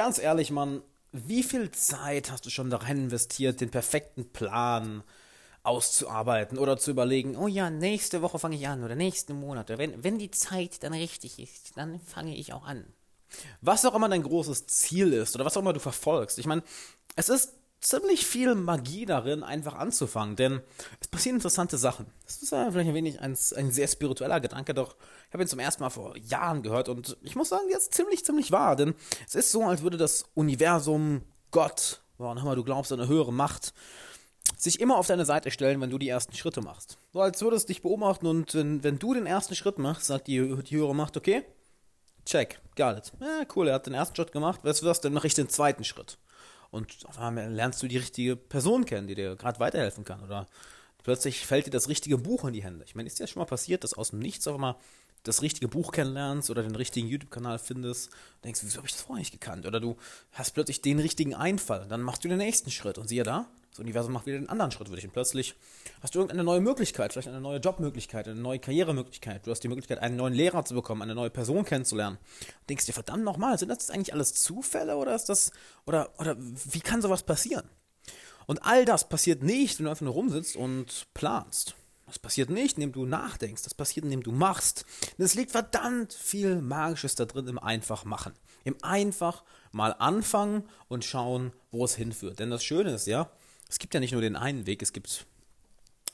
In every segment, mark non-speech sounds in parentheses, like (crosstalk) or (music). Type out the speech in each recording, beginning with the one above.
ganz ehrlich, Mann, wie viel Zeit hast du schon darin investiert, den perfekten Plan auszuarbeiten oder zu überlegen, oh ja, nächste Woche fange ich an oder nächsten Monat. Oder wenn, wenn die Zeit dann richtig ist, dann fange ich auch an. Was auch immer dein großes Ziel ist oder was auch immer du verfolgst. Ich meine, es ist ziemlich viel Magie darin, einfach anzufangen, denn es passieren interessante Sachen. Das ist ja vielleicht ein wenig ein, ein sehr spiritueller Gedanke, doch ich habe ihn zum ersten Mal vor Jahren gehört und ich muss sagen, jetzt ziemlich, ziemlich wahr, denn es ist so, als würde das Universum, Gott, wann immer du glaubst, eine höhere Macht, sich immer auf deine Seite stellen, wenn du die ersten Schritte machst. So als würdest du dich beobachten und wenn, wenn du den ersten Schritt machst, sagt die, die höhere Macht, okay, check, got it. Ja, cool, er hat den ersten Schritt gemacht, was, dann mache ich den zweiten Schritt. Und auf einmal lernst du die richtige Person kennen, die dir gerade weiterhelfen kann. Oder plötzlich fällt dir das richtige Buch in die Hände. Ich meine, ist dir das schon mal passiert, dass aus dem Nichts auf einmal das richtige Buch kennenlernst oder den richtigen YouTube-Kanal findest und denkst, wieso habe ich das vorher nicht gekannt? Oder du hast plötzlich den richtigen Einfall. Dann machst du den nächsten Schritt und siehe da, das Universum macht wieder den anderen Schritt für dich. Und plötzlich hast du irgendeine neue Möglichkeit, vielleicht eine neue Jobmöglichkeit, eine neue Karrieremöglichkeit. Du hast die Möglichkeit, einen neuen Lehrer zu bekommen, eine neue Person kennenzulernen. Und denkst dir, verdammt nochmal, sind das eigentlich alles Zufälle oder ist das, oder, oder wie kann sowas passieren? Und all das passiert nicht, wenn du einfach nur rumsitzt und planst. Das passiert nicht, indem du nachdenkst. Das passiert, indem du machst. Denn es liegt verdammt viel Magisches da drin im Einfachmachen. Im einfach mal anfangen und schauen, wo es hinführt. Denn das Schöne ist ja, es gibt ja nicht nur den einen Weg, es gibt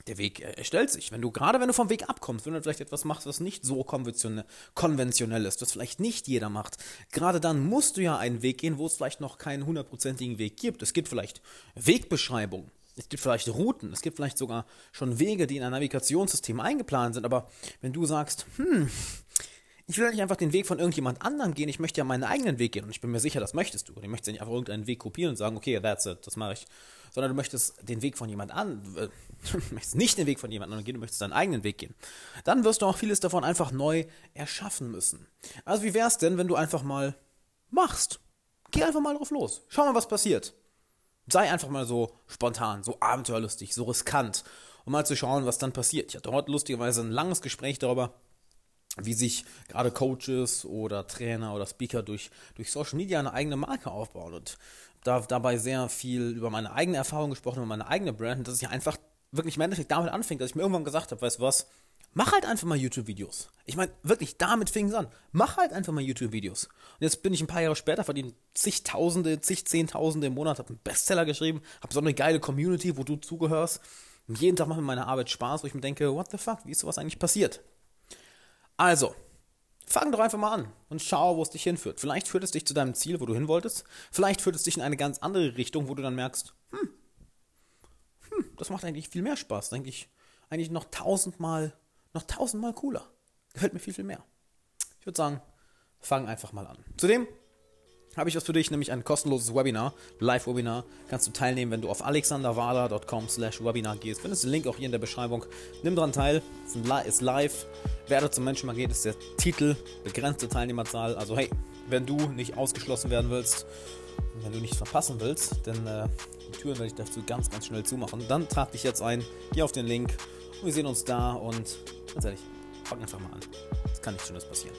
der Weg erstellt sich. Wenn du, gerade wenn du vom Weg abkommst, wenn du vielleicht etwas machst, was nicht so konventionell ist, was vielleicht nicht jeder macht, gerade dann musst du ja einen Weg gehen, wo es vielleicht noch keinen hundertprozentigen Weg gibt. Es gibt vielleicht Wegbeschreibungen. Es gibt vielleicht Routen, es gibt vielleicht sogar schon Wege, die in ein Navigationssystem eingeplant sind, aber wenn du sagst, hm, ich will nicht einfach den Weg von irgendjemand anderem gehen, ich möchte ja meinen eigenen Weg gehen und ich bin mir sicher, das möchtest du. Und ich möchte nicht einfach irgendeinen Weg kopieren und sagen, okay, that's it, das mache ich. Sondern du möchtest den Weg von jemand an, äh, du (laughs) möchtest nicht den Weg von jemand anderem gehen, du möchtest deinen eigenen Weg gehen. Dann wirst du auch vieles davon einfach neu erschaffen müssen. Also wie wäre es denn, wenn du einfach mal machst? Geh einfach mal drauf los. Schau mal, was passiert sei einfach mal so spontan, so abenteuerlustig, so riskant, um mal zu schauen, was dann passiert. Ich hatte heute lustigerweise ein langes Gespräch darüber, wie sich gerade Coaches oder Trainer oder Speaker durch, durch Social Media eine eigene Marke aufbauen und da, dabei sehr viel über meine eigene Erfahrung gesprochen, über meine eigene Brand und dass ich einfach wirklich im Endeffekt damit anfing, dass ich mir irgendwann gesagt habe, weißt du was, Mach halt einfach mal YouTube-Videos. Ich meine, wirklich, damit fing es an. Mach halt einfach mal YouTube-Videos. Und jetzt bin ich ein paar Jahre später, verdiene zigtausende, zig Zehntausende im Monat, habe einen Bestseller geschrieben, habe so eine geile Community, wo du zugehörst. Und jeden Tag macht mir meine Arbeit Spaß, wo ich mir denke, what the fuck, wie ist sowas eigentlich passiert? Also, fang doch einfach mal an und schau, wo es dich hinführt. Vielleicht führt es dich zu deinem Ziel, wo du hin wolltest. Vielleicht führt es dich in eine ganz andere Richtung, wo du dann merkst, hm, hm das macht eigentlich viel mehr Spaß. Denke ich, eigentlich noch tausendmal noch tausendmal cooler. Gefällt mir viel, viel mehr. Ich würde sagen, fang einfach mal an. Zudem habe ich was für dich, nämlich ein kostenloses Webinar, Live-Webinar. Kannst du teilnehmen, wenn du auf alexanderwala.com slash Webinar gehst. Findest den Link auch hier in der Beschreibung. Nimm daran teil, ist live. Werde zum Menschenmagnet ist der Titel, begrenzte Teilnehmerzahl. Also hey, wenn du nicht ausgeschlossen werden willst, wenn du nichts verpassen willst, denn äh, die Türen werde ich dazu ganz, ganz schnell zumachen, dann trag dich jetzt ein, geh auf den Link wir sehen uns da und ganz ehrlich, fang einfach mal an. Es kann nichts Schönes passieren.